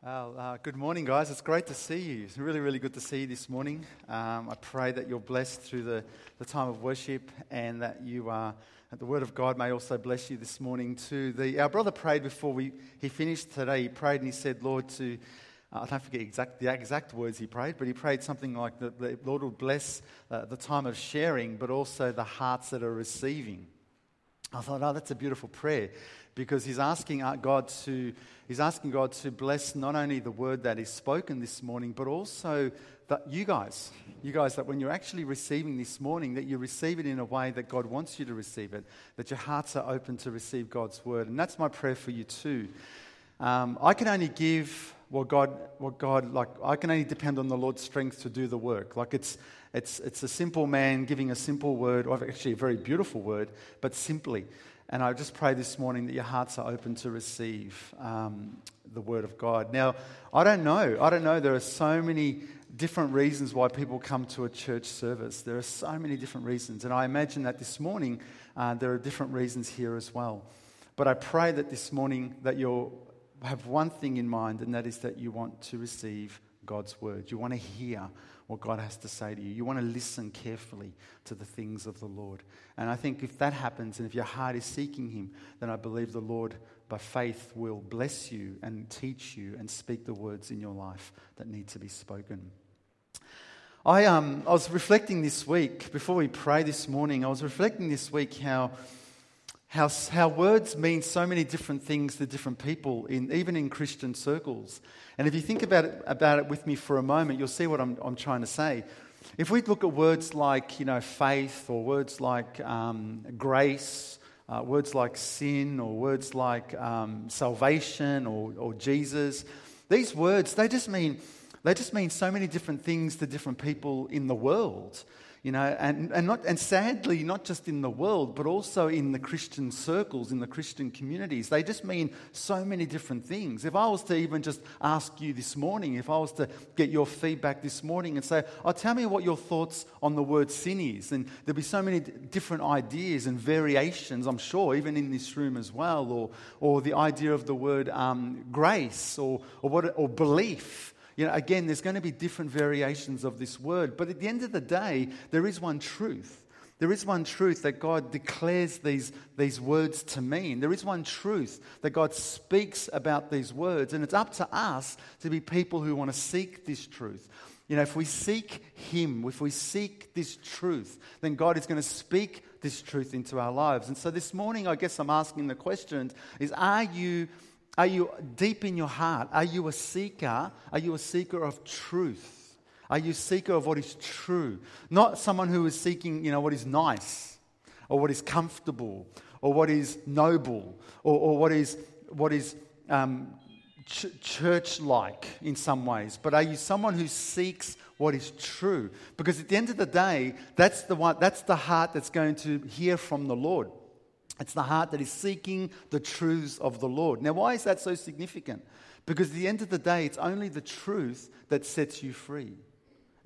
Well, uh, good morning, guys. It's great to see you. It's really, really good to see you this morning. Um, I pray that you're blessed through the, the time of worship and that you are. That the word of God may also bless you this morning too. The, our brother prayed before we, he finished today. He prayed and he said, Lord, to uh, I don't forget exact, the exact words he prayed, but he prayed something like the, the Lord will bless uh, the time of sharing, but also the hearts that are receiving. I thought, oh, that's a beautiful prayer because he's asking uh, God to, he's asking God to bless not only the word that is spoken this morning, but also that you guys, you guys, that when you're actually receiving this morning, that you receive it in a way that God wants you to receive it, that your hearts are open to receive God's word. And that's my prayer for you too. Um, I can only give what God, what God, like, I can only depend on the Lord's strength to do the work. Like, it's, it's, it's a simple man giving a simple word, or actually a very beautiful word, but simply. And I just pray this morning that your hearts are open to receive um, the word of God. Now, I don't know. I don't know. There are so many different reasons why people come to a church service. There are so many different reasons. And I imagine that this morning uh, there are different reasons here as well. But I pray that this morning that you'll have one thing in mind, and that is that you want to receive God's word. You want to hear what God has to say to you. You want to listen carefully to the things of the Lord. And I think if that happens and if your heart is seeking Him, then I believe the Lord, by faith, will bless you and teach you and speak the words in your life that need to be spoken. I, um, I was reflecting this week, before we pray this morning, I was reflecting this week how how, how words mean so many different things to different people, in, even in Christian circles. And if you think about it, about it with me for a moment, you'll see what I'm, I'm trying to say. If we look at words like, you know, faith or words like um, grace, uh, words like sin or words like um, salvation or, or Jesus, these words, they just mean, they just mean so many different things to different people in the world. You know, and, and, not, and sadly, not just in the world, but also in the Christian circles, in the Christian communities. They just mean so many different things. If I was to even just ask you this morning, if I was to get your feedback this morning and say, oh, tell me what your thoughts on the word sin is, and there'd be so many different ideas and variations, I'm sure, even in this room as well, or, or the idea of the word um, grace or, or, what, or belief. You know, again, there's going to be different variations of this word, but at the end of the day, there is one truth. There is one truth that God declares these, these words to mean. There is one truth that God speaks about these words, and it's up to us to be people who want to seek this truth. You know, if we seek Him, if we seek this truth, then God is going to speak this truth into our lives. And so this morning, I guess I'm asking the question is are you are you deep in your heart? Are you a seeker? Are you a seeker of truth? Are you a seeker of what is true? Not someone who is seeking, you know, what is nice or what is comfortable or what is noble or, or what is, what is um, ch- church like in some ways. But are you someone who seeks what is true? Because at the end of the day, that's the, one, that's the heart that's going to hear from the Lord. It's the heart that is seeking the truths of the Lord. Now, why is that so significant? Because at the end of the day, it's only the truth that sets you free.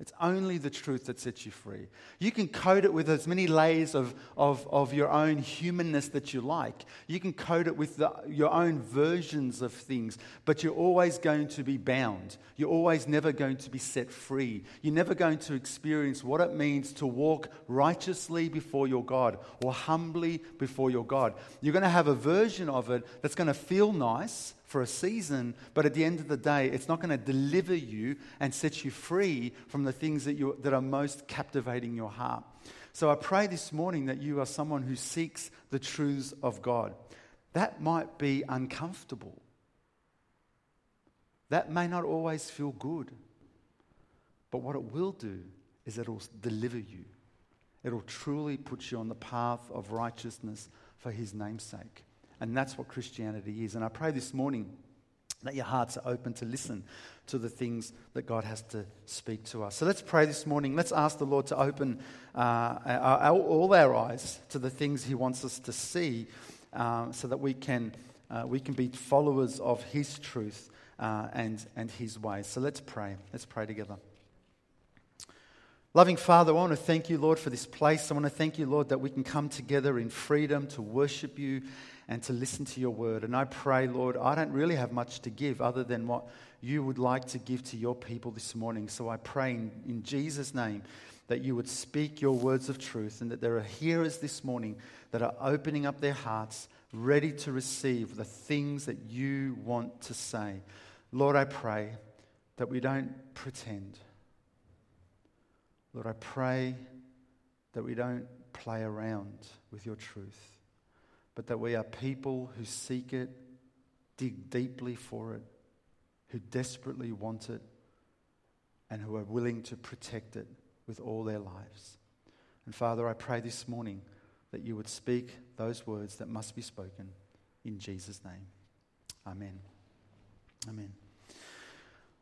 It's only the truth that sets you free. You can coat it with as many layers of, of, of your own humanness that you like. You can coat it with the, your own versions of things, but you're always going to be bound. You're always never going to be set free. You're never going to experience what it means to walk righteously before your God or humbly before your God. You're going to have a version of it that's going to feel nice for a season, but at the end of the day, it's not going to deliver you and set you free from the things that, you, that are most captivating your heart. So I pray this morning that you are someone who seeks the truths of God. That might be uncomfortable. That may not always feel good. But what it will do is it'll deliver you. It'll truly put you on the path of righteousness for his namesake. And that's what Christianity is. And I pray this morning that your hearts are open to listen to the things that God has to speak to us. So let's pray this morning. Let's ask the Lord to open uh, our, all our eyes to the things He wants us to see uh, so that we can, uh, we can be followers of His truth uh, and, and His ways. So let's pray. Let's pray together. Loving Father, I want to thank you, Lord, for this place. I want to thank you, Lord, that we can come together in freedom to worship you and to listen to your word. And I pray, Lord, I don't really have much to give other than what you would like to give to your people this morning. So I pray in, in Jesus' name that you would speak your words of truth and that there are hearers this morning that are opening up their hearts, ready to receive the things that you want to say. Lord, I pray that we don't pretend. Lord, I pray that we don't play around with your truth, but that we are people who seek it, dig deeply for it, who desperately want it, and who are willing to protect it with all their lives. And Father, I pray this morning that you would speak those words that must be spoken in Jesus' name. Amen. Amen.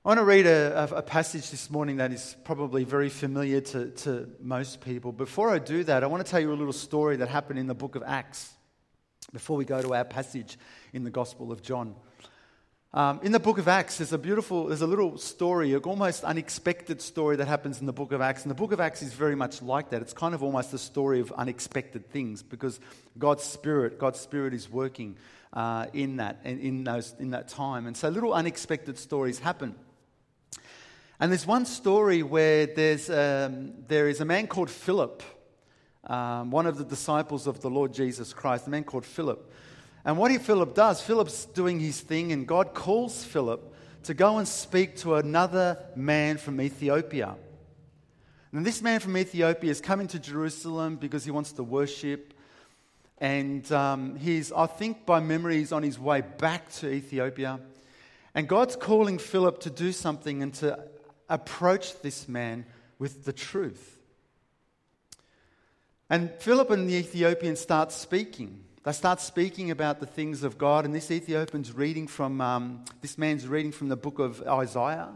I want to read a, a, passage this morning that is probably very familiar to, to most people. Before I do that, I want to tell you a little story that happened in the book of Acts before we go to our passage in the Gospel of John. Um, in the book of Acts, there's a beautiful, there's a little story, an almost unexpected story that happens in the book of Acts. And the book of Acts is very much like that. It's kind of almost a story of unexpected things because God's Spirit, God's Spirit is working uh, in that, in, in, those, in that time. And so little unexpected stories happen. And there's one story where there's, um, there is a man called Philip, um, one of the disciples of the Lord Jesus Christ, a man called Philip. And what he, Philip does, Philip's doing his thing, and God calls Philip to go and speak to another man from Ethiopia. And this man from Ethiopia is coming to Jerusalem because he wants to worship. And um, he's, I think by memory, he's on his way back to Ethiopia. And God's calling Philip to do something and to approach this man with the truth. And Philip and the Ethiopian start speaking. They start speaking about the things of God, and this Ethiopian's reading from, um, this man's reading from the book of Isaiah,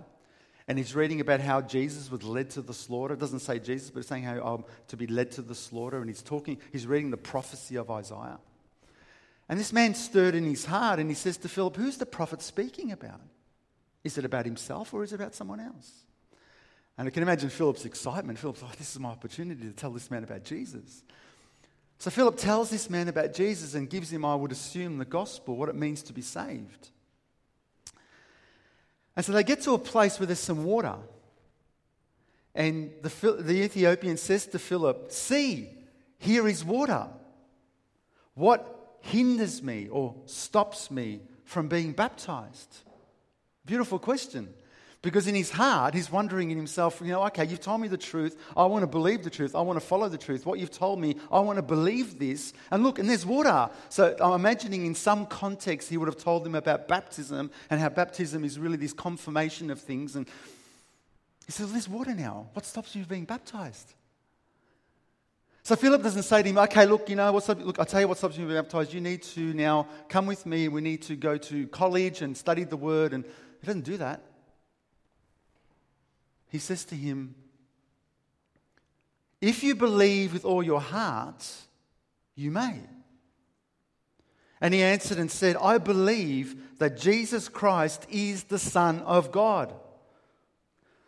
and he's reading about how Jesus was led to the slaughter. It doesn't say Jesus, but it's saying how um, to be led to the slaughter, and he's talking, he's reading the prophecy of Isaiah. And this man stirred in his heart, and he says to Philip, Who's the prophet speaking about? Is it about himself or is it about someone else? And I can imagine Philip's excitement. Philip's like, this is my opportunity to tell this man about Jesus. So Philip tells this man about Jesus and gives him, I would assume, the gospel, what it means to be saved. And so they get to a place where there's some water. And the, the Ethiopian says to Philip, See, here is water. What hinders me or stops me from being baptized? Beautiful question. Because in his heart, he's wondering in himself, you know, okay, you've told me the truth. I want to believe the truth. I want to follow the truth. What you've told me, I want to believe this. And look, and there's water. So I'm imagining in some context, he would have told them about baptism and how baptism is really this confirmation of things. And he says, there's water now. What stops you from being baptized? So Philip doesn't say to him, okay, look, you know, what's up? look, I'll tell you what stops you from being baptized. You need to now come with me. We need to go to college and study the word. And he doesn't do that he says to him, If you believe with all your heart, you may. And he answered and said, I believe that Jesus Christ is the Son of God.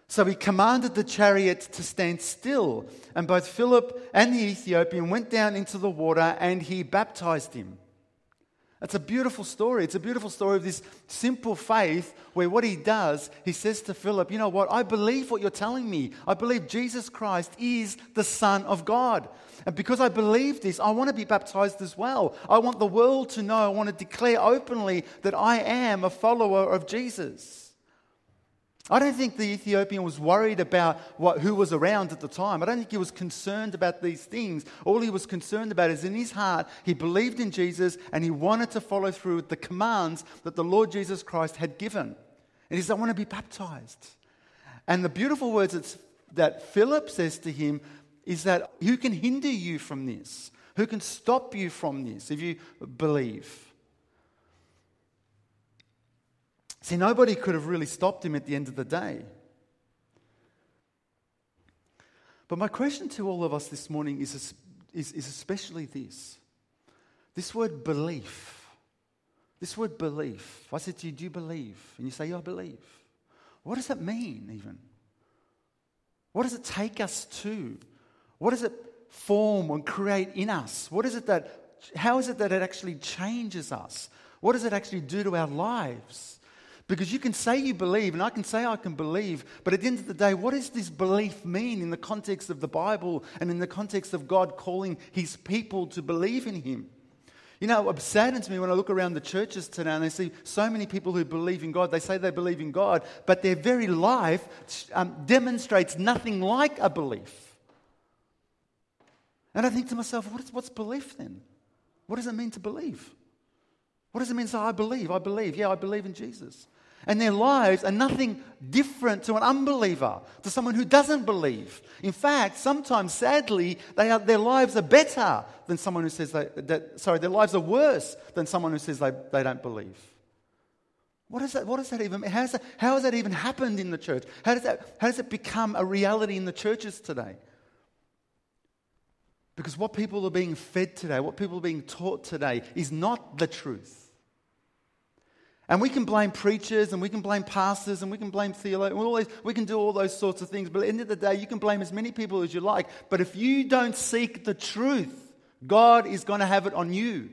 So he commanded the chariot to stand still, and both Philip and the Ethiopian went down into the water, and he baptized him. It's a beautiful story. It's a beautiful story of this simple faith where what he does, he says to Philip, You know what? I believe what you're telling me. I believe Jesus Christ is the Son of God. And because I believe this, I want to be baptized as well. I want the world to know, I want to declare openly that I am a follower of Jesus. I don't think the Ethiopian was worried about what, who was around at the time. I don't think he was concerned about these things. All he was concerned about is in his heart, he believed in Jesus and he wanted to follow through with the commands that the Lord Jesus Christ had given. And he said, I want to be baptized. And the beautiful words that, that Philip says to him is that who can hinder you from this? Who can stop you from this if you believe? See, nobody could have really stopped him at the end of the day. But my question to all of us this morning is, is, is especially this this word belief. This word belief. I said to you, Do you believe? And you say, Yeah, I believe. What does that mean, even? What does it take us to? What does it form and create in us? What is it that how is it that it actually changes us? What does it actually do to our lives? Because you can say you believe, and I can say I can believe, but at the end of the day, what does this belief mean in the context of the Bible and in the context of God calling his people to believe in him? You know, it saddens me when I look around the churches today and I see so many people who believe in God. They say they believe in God, but their very life um, demonstrates nothing like a belief. And I think to myself, what is, what's belief then? What does it mean to believe? What does it mean to say, I believe? I believe. Yeah, I believe in Jesus. And their lives are nothing different to an unbeliever, to someone who doesn't believe. In fact, sometimes, sadly, they are, their lives are better than someone who says they, that, sorry, their lives are worse than someone who says they, they don't believe. What, is that, what does that even how, is that, how has that even happened in the church? How does, that, how does it become a reality in the churches today? Because what people are being fed today, what people are being taught today, is not the truth. And we can blame preachers and we can blame pastors and we can blame theologians. We can do all those sorts of things. But at the end of the day, you can blame as many people as you like. But if you don't seek the truth, God is going to have it on you.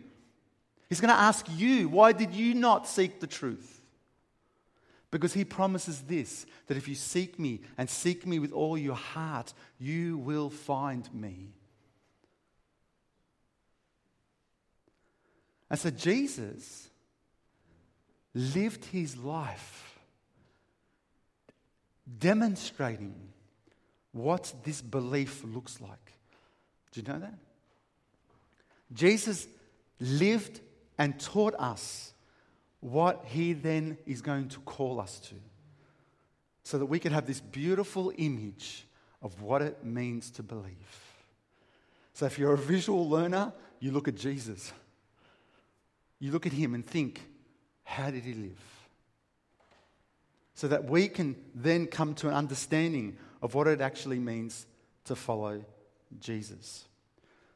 He's going to ask you, why did you not seek the truth? Because he promises this that if you seek me and seek me with all your heart, you will find me. And so Jesus lived his life demonstrating what this belief looks like. Do you know that? Jesus lived and taught us what he then is going to call us to so that we can have this beautiful image of what it means to believe. So, if you're a visual learner, you look at Jesus. You look at him and think, how did he live? So that we can then come to an understanding of what it actually means to follow Jesus.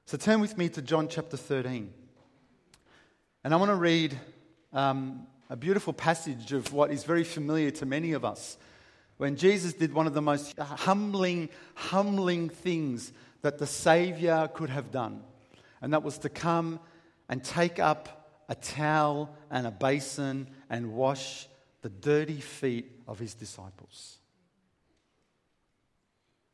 So turn with me to John chapter 13. And I want to read um, a beautiful passage of what is very familiar to many of us. When Jesus did one of the most humbling, humbling things that the Savior could have done, and that was to come and take up a towel and a basin and wash the dirty feet of his disciples.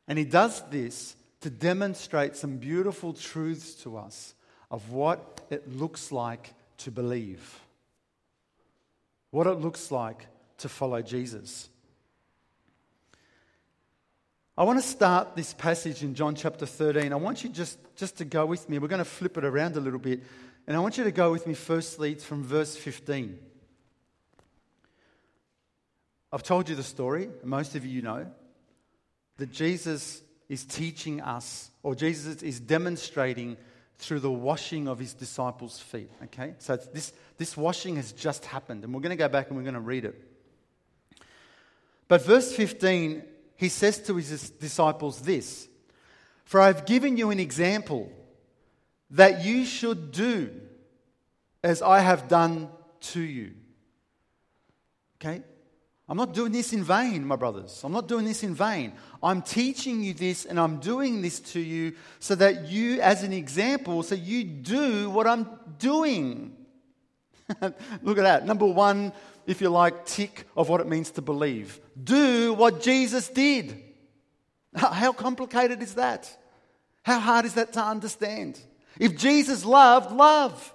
And he does this to demonstrate some beautiful truths to us of what it looks like to believe, what it looks like to follow Jesus. I want to start this passage in John chapter 13. I want you just, just to go with me. We're going to flip it around a little bit and I want you to go with me firstly from verse 15. I've told you the story, most of you know, that Jesus is teaching us, or Jesus is demonstrating through the washing of his disciples' feet. Okay? So this, this washing has just happened, and we're going to go back and we're going to read it. But verse 15, he says to his disciples this For I've given you an example that you should do as I have done to you. Okay? I'm not doing this in vain, my brothers. I'm not doing this in vain. I'm teaching you this and I'm doing this to you so that you, as an example, so you do what I'm doing. Look at that. Number one, if you like, tick of what it means to believe. Do what Jesus did. How complicated is that? How hard is that to understand? If Jesus loved, love.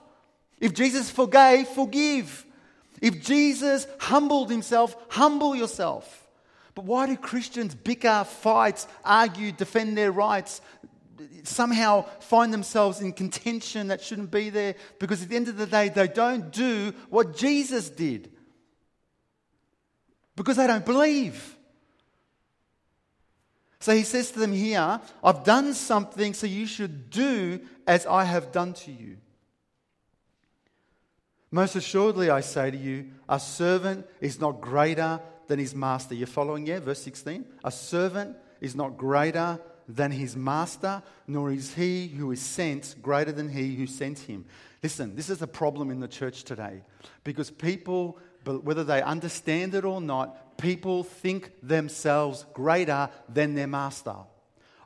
If Jesus forgave, forgive. If Jesus humbled himself, humble yourself. But why do Christians bicker, fight, argue, defend their rights, somehow find themselves in contention that shouldn't be there? Because at the end of the day, they don't do what Jesus did. Because they don't believe. So he says to them here, I've done something, so you should do as I have done to you. Most assuredly, I say to you, a servant is not greater than his master. You're following, yeah? Verse 16. A servant is not greater than his master, nor is he who is sent greater than he who sent him. Listen, this is a problem in the church today because people, whether they understand it or not, people think themselves greater than their master.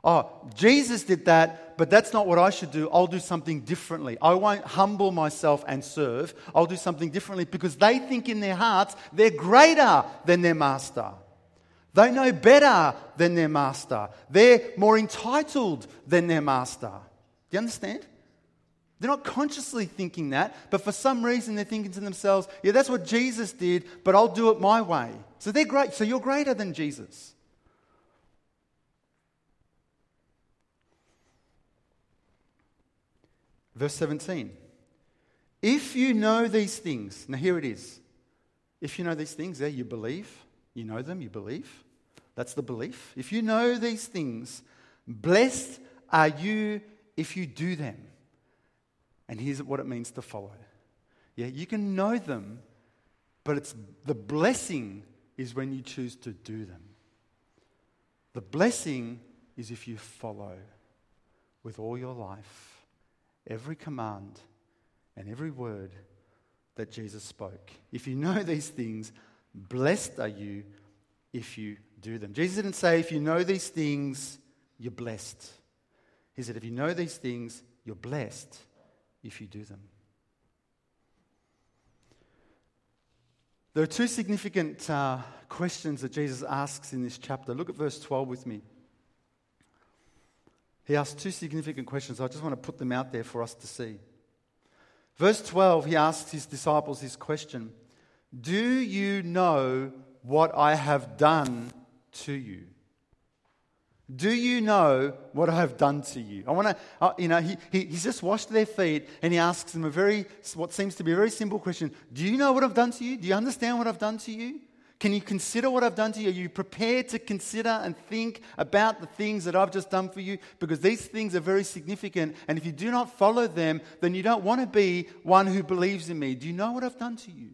Oh, Jesus did that, but that's not what I should do. I'll do something differently. I won't humble myself and serve. I'll do something differently because they think in their hearts they're greater than their master. They know better than their master. They're more entitled than their master. Do you understand? They're not consciously thinking that, but for some reason they're thinking to themselves, yeah, that's what Jesus did, but I'll do it my way. So they're great. So you're greater than Jesus. Verse 17. If you know these things, now here it is. If you know these things, there you believe. You know them, you believe. That's the belief. If you know these things, blessed are you if you do them. And here's what it means to follow. Yeah, you can know them, but it's the blessing is when you choose to do them. The blessing is if you follow with all your life every command and every word that Jesus spoke. If you know these things, blessed are you if you do them. Jesus didn't say, if you know these things, you're blessed. He said, if you know these things, you're blessed if you do them. There are two significant uh, questions that Jesus asks in this chapter. Look at verse 12 with me. He asks two significant questions. I just want to put them out there for us to see. Verse 12, he asks his disciples this question Do you know what I have done to you? Do you know what I have done to you? I want to, uh, you know, he, he, he's just washed their feet and he asks them a very, what seems to be a very simple question Do you know what I've done to you? Do you understand what I've done to you? Can you consider what I've done to you? Are you prepared to consider and think about the things that I've just done for you? Because these things are very significant. And if you do not follow them, then you don't want to be one who believes in me. Do you know what I've done to you?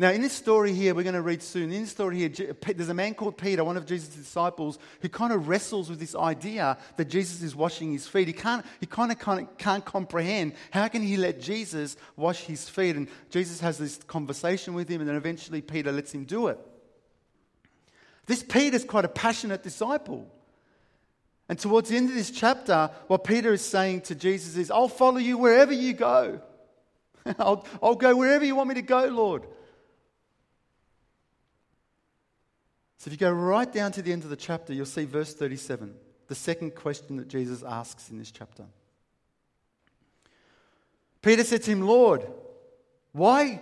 Now, in this story here, we're going to read soon. In this story here, there's a man called Peter, one of Jesus' disciples, who kind of wrestles with this idea that Jesus is washing his feet. He can't, he kind of, can't comprehend how can he let Jesus wash his feet. And Jesus has this conversation with him, and then eventually Peter lets him do it. This Peter's quite a passionate disciple. And towards the end of this chapter, what Peter is saying to Jesus is, I'll follow you wherever you go. I'll, I'll go wherever you want me to go, Lord. So if you go right down to the end of the chapter, you'll see verse 37, the second question that Jesus asks in this chapter. Peter said to him, Lord, why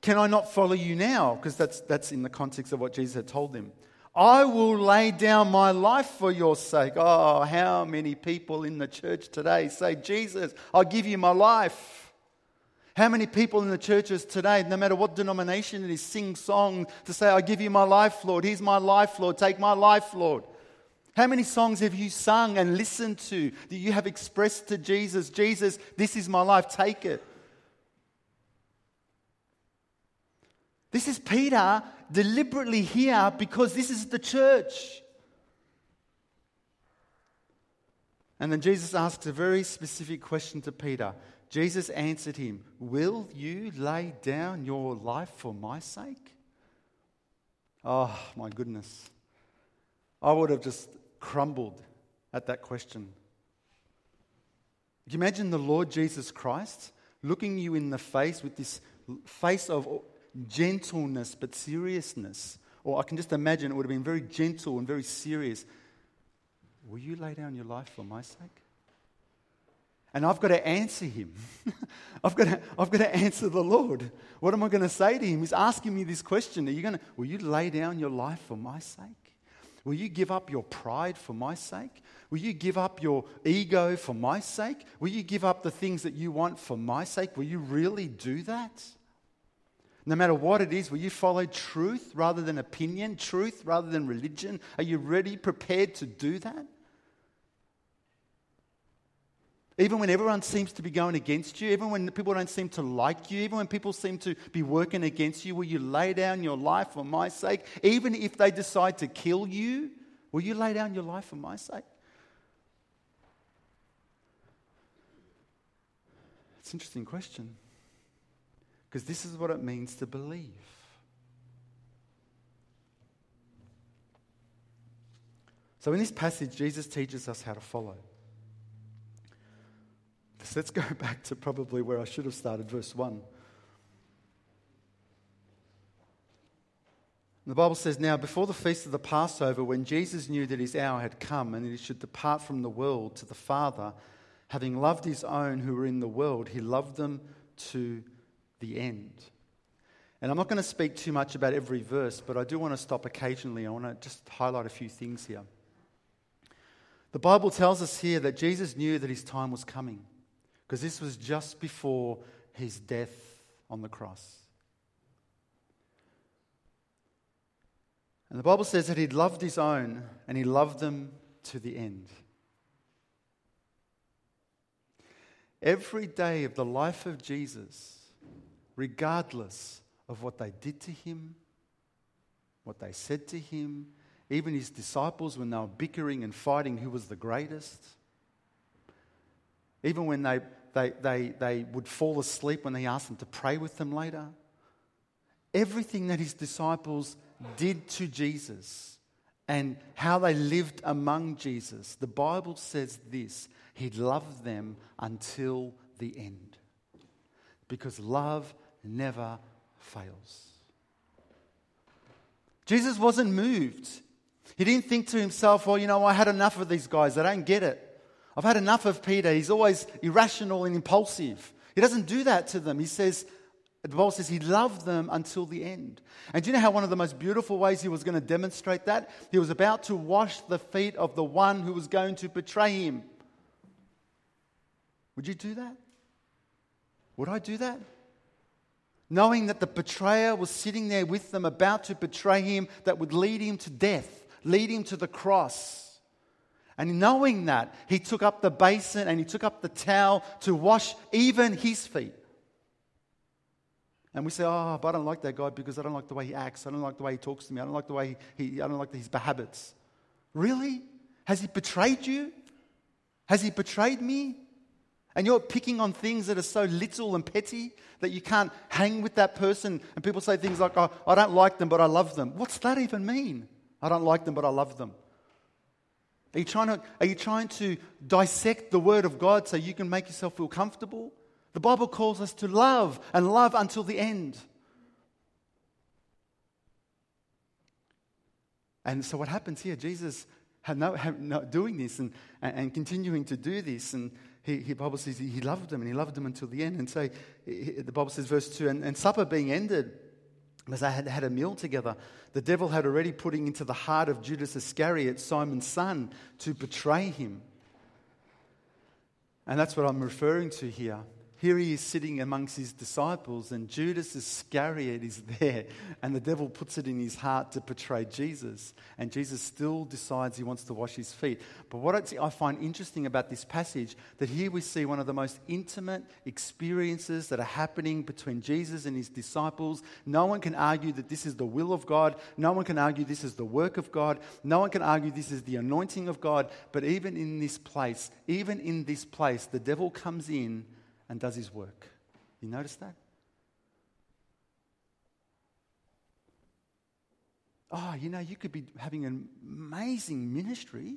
can I not follow you now? Because that's, that's in the context of what Jesus had told them. I will lay down my life for your sake. Oh, how many people in the church today say, Jesus, I'll give you my life. How many people in the churches today, no matter what denomination it is, sing songs to say, I give you my life, Lord. Here's my life, Lord. Take my life, Lord. How many songs have you sung and listened to that you have expressed to Jesus, Jesus, this is my life, take it? This is Peter deliberately here because this is the church. And then Jesus asks a very specific question to Peter Jesus answered him, Will you lay down your life for my sake? Oh, my goodness. I would have just crumbled at that question. Imagine the Lord Jesus Christ looking you in the face with this face of gentleness but seriousness? Or I can just imagine it would have been very gentle and very serious. Will you lay down your life for my sake? And I've got to answer him. I've, got to, I've got to answer the Lord. What am I going to say to him? He's asking me this question. Are you going to, will you lay down your life for my sake? Will you give up your pride for my sake? Will you give up your ego for my sake? Will you give up the things that you want for my sake? Will you really do that? No matter what it is, will you follow truth rather than opinion, truth rather than religion? Are you ready, prepared to do that? Even when everyone seems to be going against you, even when people don't seem to like you, even when people seem to be working against you, will you lay down your life for my sake? Even if they decide to kill you, will you lay down your life for my sake? It's an interesting question because this is what it means to believe. So, in this passage, Jesus teaches us how to follow. Let's go back to probably where I should have started, verse 1. The Bible says, Now, before the feast of the Passover, when Jesus knew that his hour had come and that he should depart from the world to the Father, having loved his own who were in the world, he loved them to the end. And I'm not going to speak too much about every verse, but I do want to stop occasionally. I want to just highlight a few things here. The Bible tells us here that Jesus knew that his time was coming because this was just before his death on the cross. And the Bible says that he loved his own and he loved them to the end. Every day of the life of Jesus, regardless of what they did to him, what they said to him, even his disciples when they were bickering and fighting who was the greatest, even when they, they, they, they would fall asleep when they asked them to pray with them later, everything that his disciples did to Jesus and how they lived among Jesus, the Bible says this He loved them until the end. Because love never fails. Jesus wasn't moved. He didn't think to himself, well, you know, I had enough of these guys. I don't get it. I've had enough of Peter. He's always irrational and impulsive. He doesn't do that to them. He says, the Bible says he loved them until the end. And do you know how one of the most beautiful ways he was going to demonstrate that? He was about to wash the feet of the one who was going to betray him. Would you do that? Would I do that? Knowing that the betrayer was sitting there with them, about to betray him, that would lead him to death, lead him to the cross. And knowing that, he took up the basin and he took up the towel to wash even his feet. And we say, oh, but I don't like that guy because I don't like the way he acts. I don't like the way he talks to me. I don't like the way he, I don't like his habits. Really? Has he betrayed you? Has he betrayed me? And you're picking on things that are so little and petty that you can't hang with that person. And people say things like, oh, I don't like them, but I love them. What's that even mean? I don't like them, but I love them. Are you trying to, are you trying to dissect the Word of God so you can make yourself feel comfortable? The Bible calls us to love and love until the end. And so, what happens here? Jesus had no, had no doing this and, and, and, continuing to do this. And he, he Bible says he, loved them and he loved them until the end. And so, he, the Bible says, verse 2 and, and supper being ended, as they had had a meal together, the devil had already putting into the heart of Judas Iscariot, Simon's son, to betray him. And that's what I'm referring to here. Here he is sitting amongst his disciples, and Judas Iscariot is there, and the devil puts it in his heart to betray Jesus. And Jesus still decides he wants to wash his feet. But what I find interesting about this passage, that here we see one of the most intimate experiences that are happening between Jesus and his disciples. No one can argue that this is the will of God. No one can argue this is the work of God. No one can argue this is the anointing of God. But even in this place, even in this place, the devil comes in and does his work. You notice that? Oh, you know, you could be having an amazing ministry,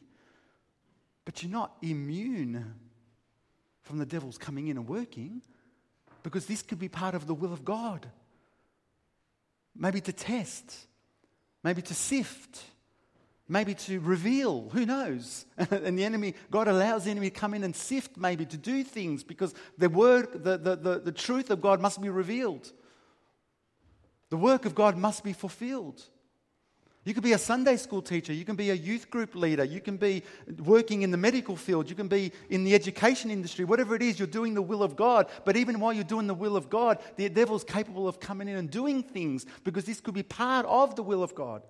but you're not immune from the devil's coming in and working because this could be part of the will of God. Maybe to test, maybe to sift maybe to reveal, who knows? and the enemy, God allows the enemy to come in and sift, maybe to do things because the word, the, the, the, the truth of God must be revealed. The work of God must be fulfilled. You could be a Sunday school teacher. You can be a youth group leader. You can be working in the medical field. You can be in the education industry. Whatever it is, you're doing the will of God. But even while you're doing the will of God, the devil's capable of coming in and doing things because this could be part of the will of God.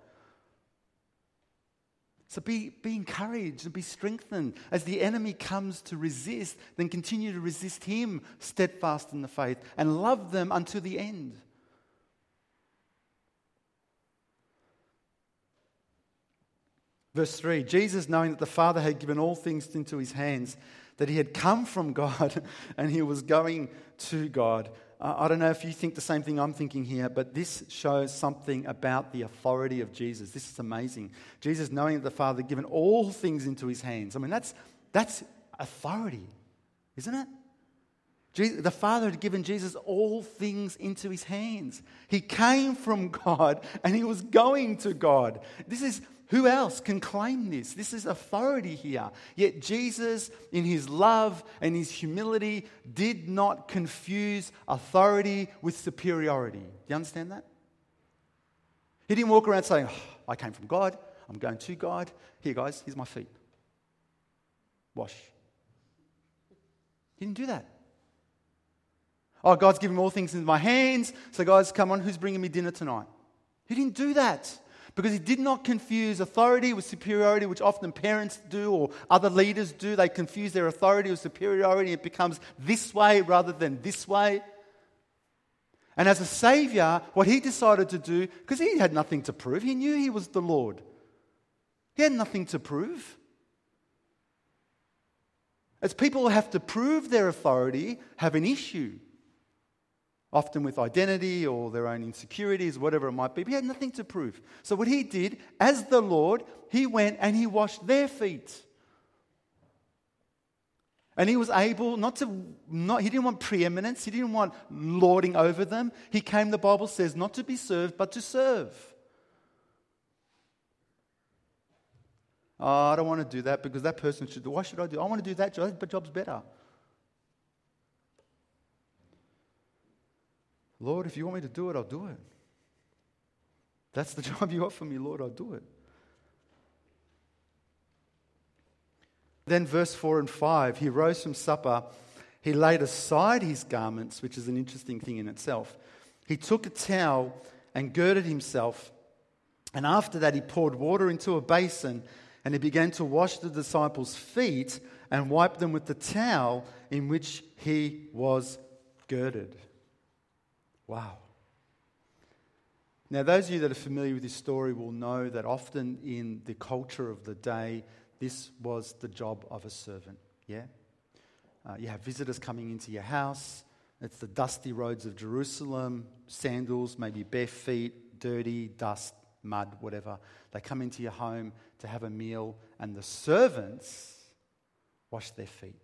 So be, be encouraged and be strengthened. As the enemy comes to resist, then continue to resist him steadfast in the faith and love them unto the end. Verse 3 Jesus, knowing that the Father had given all things into his hands, that he had come from God and he was going to God, I don't know if you think the same thing I'm thinking here, but this shows something about the authority of Jesus. This is amazing. Jesus, knowing that the Father had given all things into his hands. I mean, that's, that's authority, isn't it? Jesus, the Father had given Jesus all things into his hands. He came from God and he was going to God. This is who else can claim this? This is authority here. Yet Jesus, in his love and his humility, did not confuse authority with superiority. Do you understand that? He didn't walk around saying, oh, I came from God, I'm going to God. Here, guys, here's my feet. Wash. He didn't do that. Oh, God's given all things into my hands. So, guys, come on, who's bringing me dinner tonight? He didn't do that because he did not confuse authority with superiority, which often parents do or other leaders do. They confuse their authority with superiority. It becomes this way rather than this way. And as a savior, what he decided to do, because he had nothing to prove, he knew he was the Lord. He had nothing to prove. As people who have to prove their authority have an issue often with identity or their own insecurities, whatever it might be. But he had nothing to prove. So, what he did, as the Lord, he went and he washed their feet. And he was able not to, not, he didn't want preeminence, he didn't want lording over them. He came, the Bible says, not to be served, but to serve. Oh, I don't want to do that because that person should do. Why should I do? I want to do that job, but job's better. Lord, if you want me to do it, I'll do it. That's the job you offer me, Lord, I'll do it. Then, verse 4 and 5, he rose from supper. He laid aside his garments, which is an interesting thing in itself. He took a towel and girded himself. And after that, he poured water into a basin and he began to wash the disciples' feet and wipe them with the towel in which he was girded. Wow. Now, those of you that are familiar with this story will know that often in the culture of the day, this was the job of a servant. Yeah? Uh, you have visitors coming into your house. It's the dusty roads of Jerusalem, sandals, maybe bare feet, dirty, dust, mud, whatever. They come into your home to have a meal, and the servants wash their feet.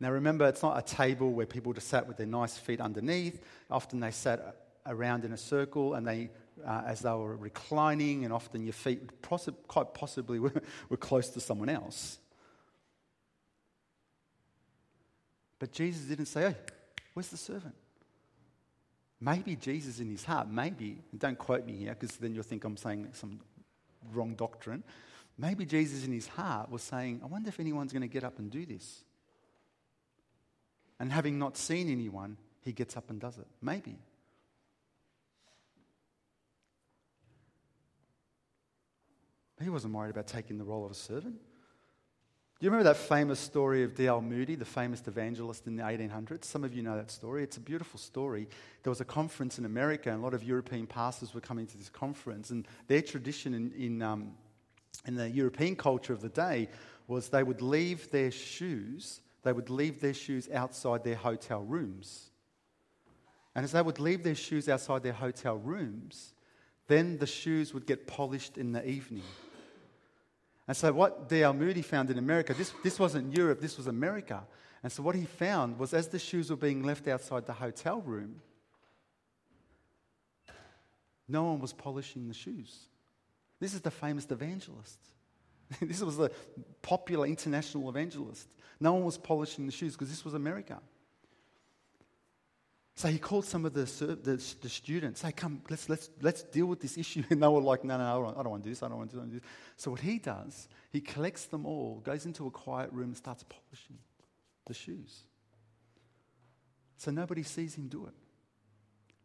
Now, remember, it's not a table where people just sat with their nice feet underneath. Often they sat around in a circle and they, uh, as they were reclining, and often your feet quite possibly were, were close to someone else. But Jesus didn't say, hey, where's the servant? Maybe Jesus in his heart, maybe, don't quote me here because then you'll think I'm saying some wrong doctrine. Maybe Jesus in his heart was saying, I wonder if anyone's going to get up and do this. And having not seen anyone, he gets up and does it. Maybe. He wasn't worried about taking the role of a servant. Do you remember that famous story of D.L. Moody, the famous evangelist in the 1800s? Some of you know that story. It's a beautiful story. There was a conference in America, and a lot of European pastors were coming to this conference. And their tradition in, in, um, in the European culture of the day was they would leave their shoes they would leave their shoes outside their hotel rooms. And as they would leave their shoes outside their hotel rooms, then the shoes would get polished in the evening. And so, what D.L. Moody found in America, this, this wasn't Europe, this was America. And so, what he found was as the shoes were being left outside the hotel room, no one was polishing the shoes. This is the famous evangelist. this was a popular international evangelist. No one was polishing the shoes because this was America. So he called some of the, the, the, students, hey, come, let's, let's, let's deal with this issue. And they were like, no, no, I don't want to do this, I don't want to do this. So what he does, he collects them all, goes into a quiet room and starts polishing the shoes. So nobody sees him do it.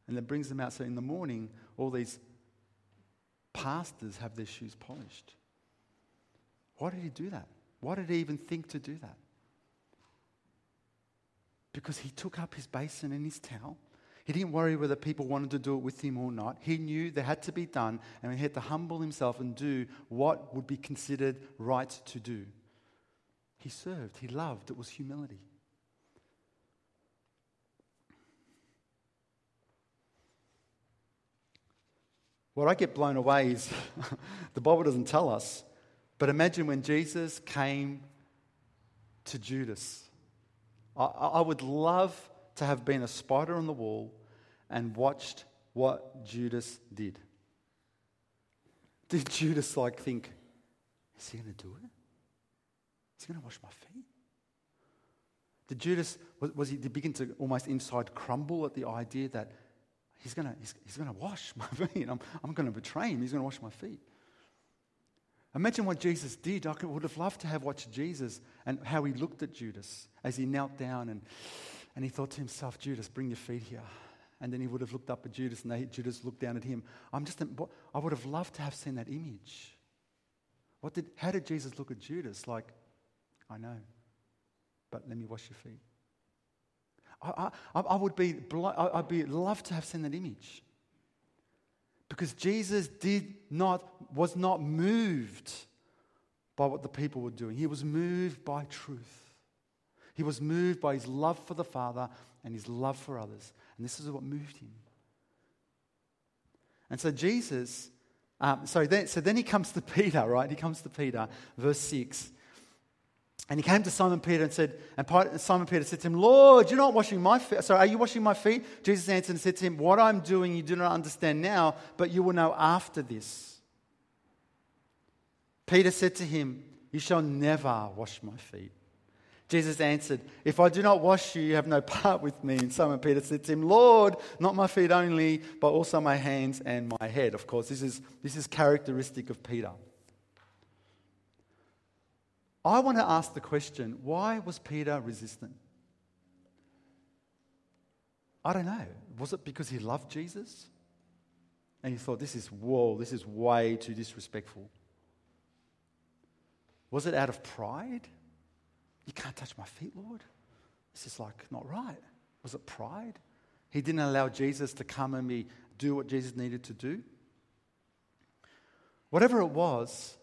And then brings them out. So in the morning, all these pastors have their shoes polished. Why did he do that? Why did he even think to do that? Because he took up his basin and his towel. He didn't worry whether people wanted to do it with him or not. He knew there had to be done, and he had to humble himself and do what would be considered right to do. He served, he loved, it was humility. What I get blown away is the Bible doesn't tell us but imagine when Jesus came to Judas. I, I would love to have been a spider on the wall and watched what Judas did. Did Judas like think, is he going to do it? Is he going to wash my feet? Did Judas, was, was he did begin to almost inside crumble at the idea that he's going to, he's, he's going to wash my feet? I'm, I'm going to betray him. He's going to wash my feet. Imagine what Jesus did. I would have loved to have watched Jesus and how he looked at Judas as he knelt down and, and he thought to himself, Judas, bring your feet here. And then he would have looked up at Judas and they, Judas looked down at him. I'm just, I would have loved to have seen that image. What did, how did Jesus look at Judas? Like, I know, but let me wash your feet. I, I, I would be, I'd be love to have seen that image. Because Jesus did not, was not moved by what the people were doing. He was moved by truth. He was moved by his love for the Father and his love for others. And this is what moved him. And so Jesus, um, so, then, so then he comes to Peter, right? He comes to Peter, verse 6. And he came to Simon Peter and said, and Simon Peter said to him, Lord, you're not washing my feet. So are you washing my feet? Jesus answered and said to him, What I'm doing you do not understand now, but you will know after this. Peter said to him, You shall never wash my feet. Jesus answered, If I do not wash you, you have no part with me. And Simon Peter said to him, Lord, not my feet only, but also my hands and my head. Of course, this is, this is characteristic of Peter. I want to ask the question why was Peter resistant? I don't know. Was it because he loved Jesus? And he thought, this is, whoa, this is way too disrespectful. Was it out of pride? You can't touch my feet, Lord. This is like not right. Was it pride? He didn't allow Jesus to come and me do what Jesus needed to do. Whatever it was,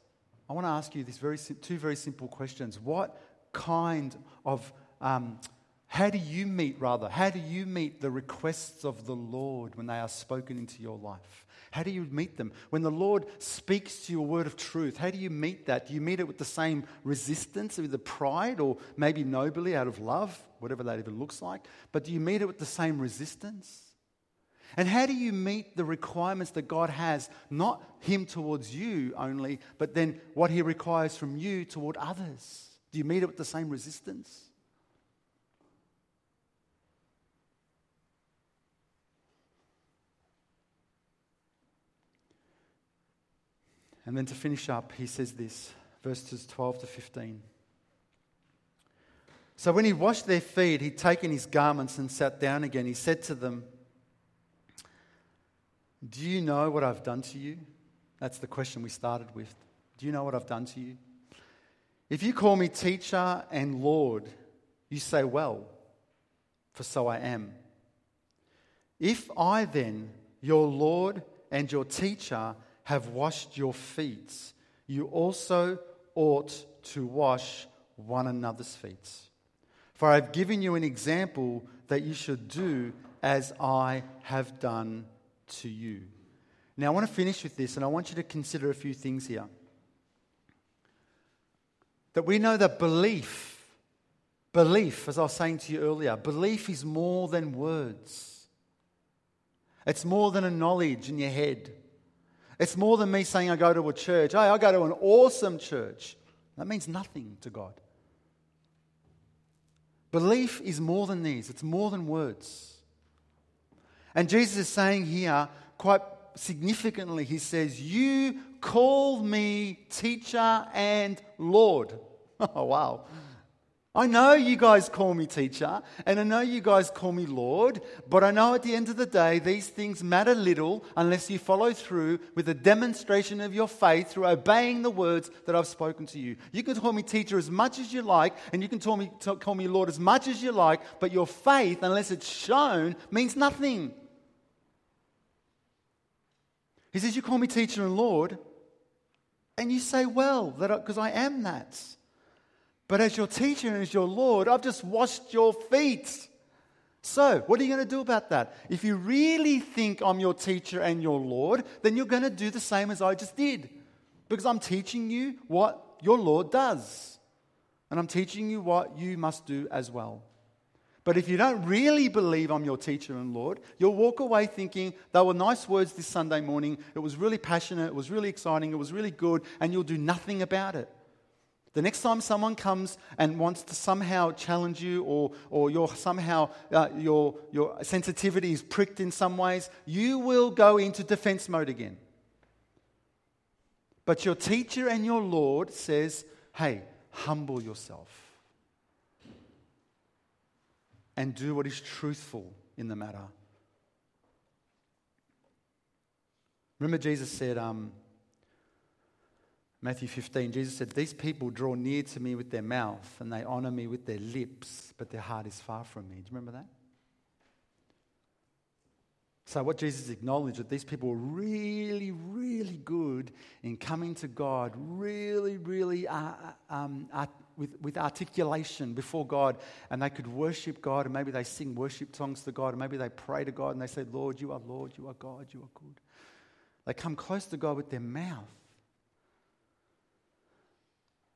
I want to ask you these very, two very simple questions. What kind of, um, how do you meet, rather, how do you meet the requests of the Lord when they are spoken into your life? How do you meet them? When the Lord speaks to you a word of truth, how do you meet that? Do you meet it with the same resistance, with the pride, or maybe nobly out of love, whatever that even looks like? But do you meet it with the same resistance? And how do you meet the requirements that God has, not Him towards you only, but then what He requires from you toward others? Do you meet it with the same resistance? And then to finish up, he says this verses 12 to 15. So when he washed their feet, he'd taken his garments and sat down again. He said to them, Do you know what I've done to you? That's the question we started with. Do you know what I've done to you? If you call me teacher and Lord, you say, Well, for so I am. If I then, your Lord and your teacher, have washed your feet, you also ought to wash one another's feet. For I have given you an example that you should do as I have done to you. Now, I want to finish with this, and I want you to consider a few things here. That we know that belief, belief, as I was saying to you earlier, belief is more than words. It's more than a knowledge in your head. It's more than me saying I go to a church. Hey, I go to an awesome church. That means nothing to God. Belief is more than these, it's more than words. And Jesus is saying here, quite significantly, He says, You call me teacher and Lord. Oh, wow. I know you guys call me teacher, and I know you guys call me Lord, but I know at the end of the day, these things matter little unless you follow through with a demonstration of your faith through obeying the words that I've spoken to you. You can call me teacher as much as you like, and you can call me, call me Lord as much as you like, but your faith, unless it's shown, means nothing. He says, You call me teacher and Lord, and you say, Well, because I am that. But as your teacher and as your Lord, I've just washed your feet. So, what are you going to do about that? If you really think I'm your teacher and your Lord, then you're going to do the same as I just did. Because I'm teaching you what your Lord does. And I'm teaching you what you must do as well. But if you don't really believe I'm your teacher and Lord, you'll walk away thinking they were nice words this Sunday morning. It was really passionate, it was really exciting, it was really good, and you'll do nothing about it. The next time someone comes and wants to somehow challenge you or, or your, somehow uh, your, your sensitivity is pricked in some ways, you will go into defense mode again. But your teacher and your Lord says, hey, humble yourself and do what is truthful in the matter. Remember, Jesus said, um, Matthew 15, Jesus said, These people draw near to me with their mouth and they honor me with their lips, but their heart is far from me. Do you remember that? So, what Jesus acknowledged that these people were really, really good in coming to God, really, really uh, uh um, with, with articulation before God, and they could worship God, and maybe they sing worship songs to God, and maybe they pray to God, and they say, Lord, you are Lord, you are God, you are good. They come close to God with their mouth,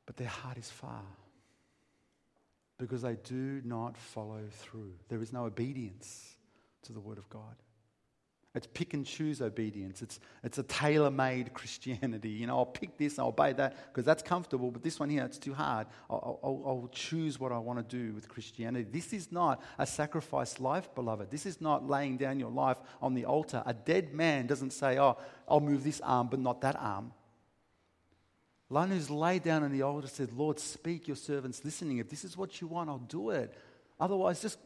but their heart is far because they do not follow through. There is no obedience to the Word of God. It's pick and choose obedience. It's, it's a tailor made Christianity. You know, I'll pick this, I'll obey that because that's comfortable, but this one here, it's too hard. I'll, I'll, I'll choose what I want to do with Christianity. This is not a sacrifice life, beloved. This is not laying down your life on the altar. A dead man doesn't say, Oh, I'll move this arm, but not that arm. One who's laid down on the altar said, Lord, speak, your servant's listening. If this is what you want, I'll do it. Otherwise, just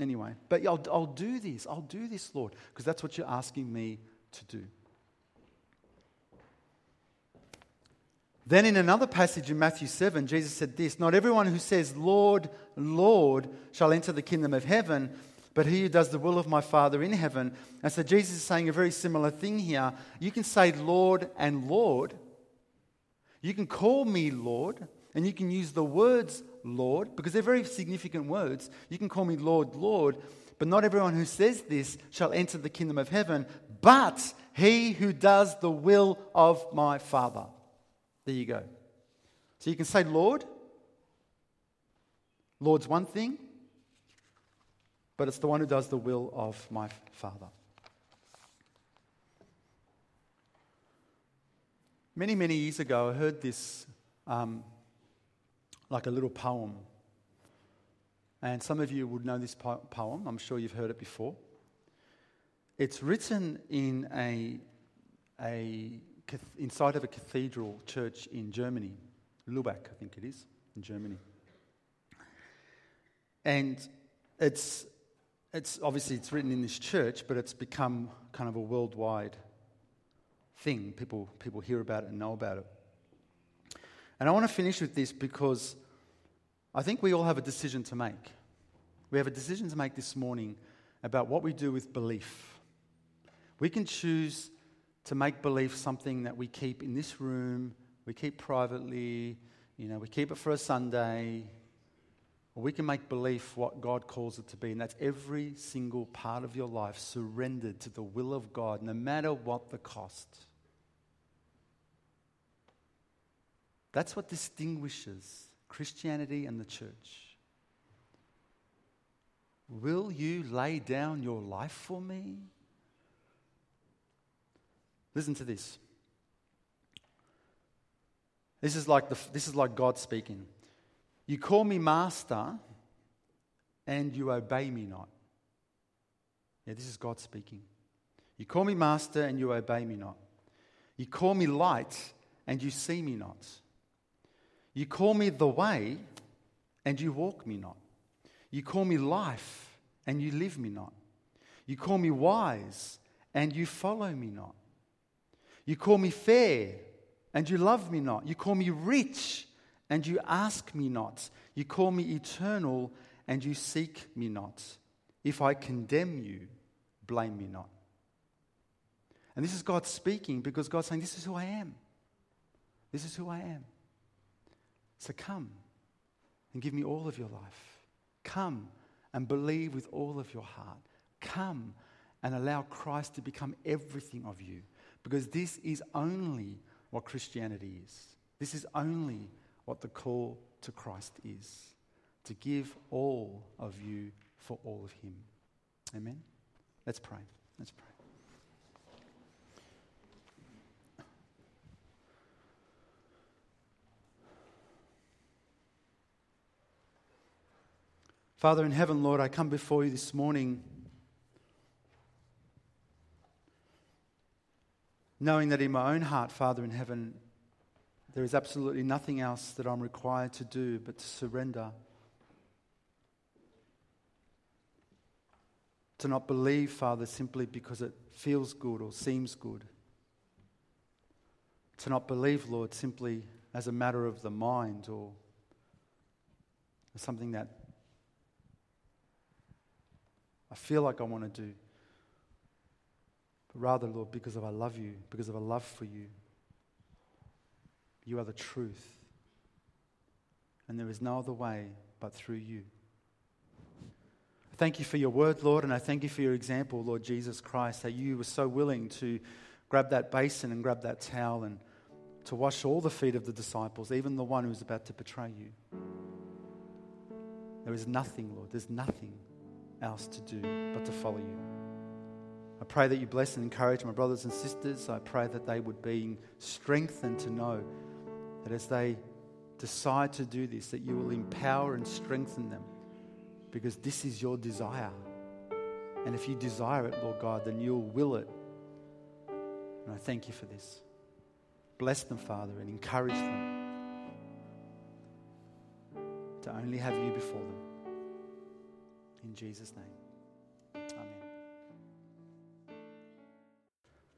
Anyway, but I'll, I'll do this. I'll do this, Lord, because that's what you're asking me to do. Then, in another passage in Matthew 7, Jesus said this Not everyone who says, Lord, Lord, shall enter the kingdom of heaven, but he who does the will of my Father in heaven. And so, Jesus is saying a very similar thing here. You can say, Lord and Lord. You can call me Lord, and you can use the words Lord, because they're very significant words. You can call me Lord, Lord, but not everyone who says this shall enter the kingdom of heaven, but he who does the will of my Father. There you go. So you can say Lord. Lord's one thing, but it's the one who does the will of my Father. Many, many years ago, I heard this um, like a little poem. And some of you would know this poem. I'm sure you've heard it before. It's written in a, a, inside of a cathedral church in Germany, Lübeck, I think it is, in Germany. And it's, it's obviously it's written in this church, but it's become kind of a worldwide thing. People, people hear about it and know about it. And I want to finish with this because I think we all have a decision to make. We have a decision to make this morning about what we do with belief. We can choose to make belief something that we keep in this room, we keep privately, you know, we keep it for a Sunday, or we can make belief what God calls it to be, and that's every single part of your life surrendered to the will of God, no matter what the cost. That's what distinguishes Christianity and the church. Will you lay down your life for me? Listen to this. This is like, the, this is like God speaking. You call me master and you obey me not. Yeah, this is God speaking. You call me master and you obey me not. You call me light and you see me not. You call me the way, and you walk me not. You call me life, and you live me not. You call me wise, and you follow me not. You call me fair, and you love me not. You call me rich, and you ask me not. You call me eternal, and you seek me not. If I condemn you, blame me not. And this is God speaking because God's saying, This is who I am. This is who I am. So come and give me all of your life. Come and believe with all of your heart. Come and allow Christ to become everything of you because this is only what Christianity is. This is only what the call to Christ is to give all of you for all of Him. Amen? Let's pray. Let's pray. Father in heaven, Lord, I come before you this morning knowing that in my own heart, Father in heaven, there is absolutely nothing else that I'm required to do but to surrender. To not believe, Father, simply because it feels good or seems good. To not believe, Lord, simply as a matter of the mind or something that I feel like I want to do. But rather, Lord, because of I love you, because of a love for you, you are the truth. And there is no other way but through you. I thank you for your word, Lord, and I thank you for your example, Lord Jesus Christ, that you were so willing to grab that basin and grab that towel and to wash all the feet of the disciples, even the one who was about to betray you. There is nothing, Lord, there's nothing else to do but to follow you. I pray that you bless and encourage my brothers and sisters. I pray that they would be strengthened to know that as they decide to do this, that you will empower and strengthen them because this is your desire. And if you desire it, Lord God, then you'll will it. And I thank you for this. Bless them, Father, and encourage them to only have you before them. In Jesus' name.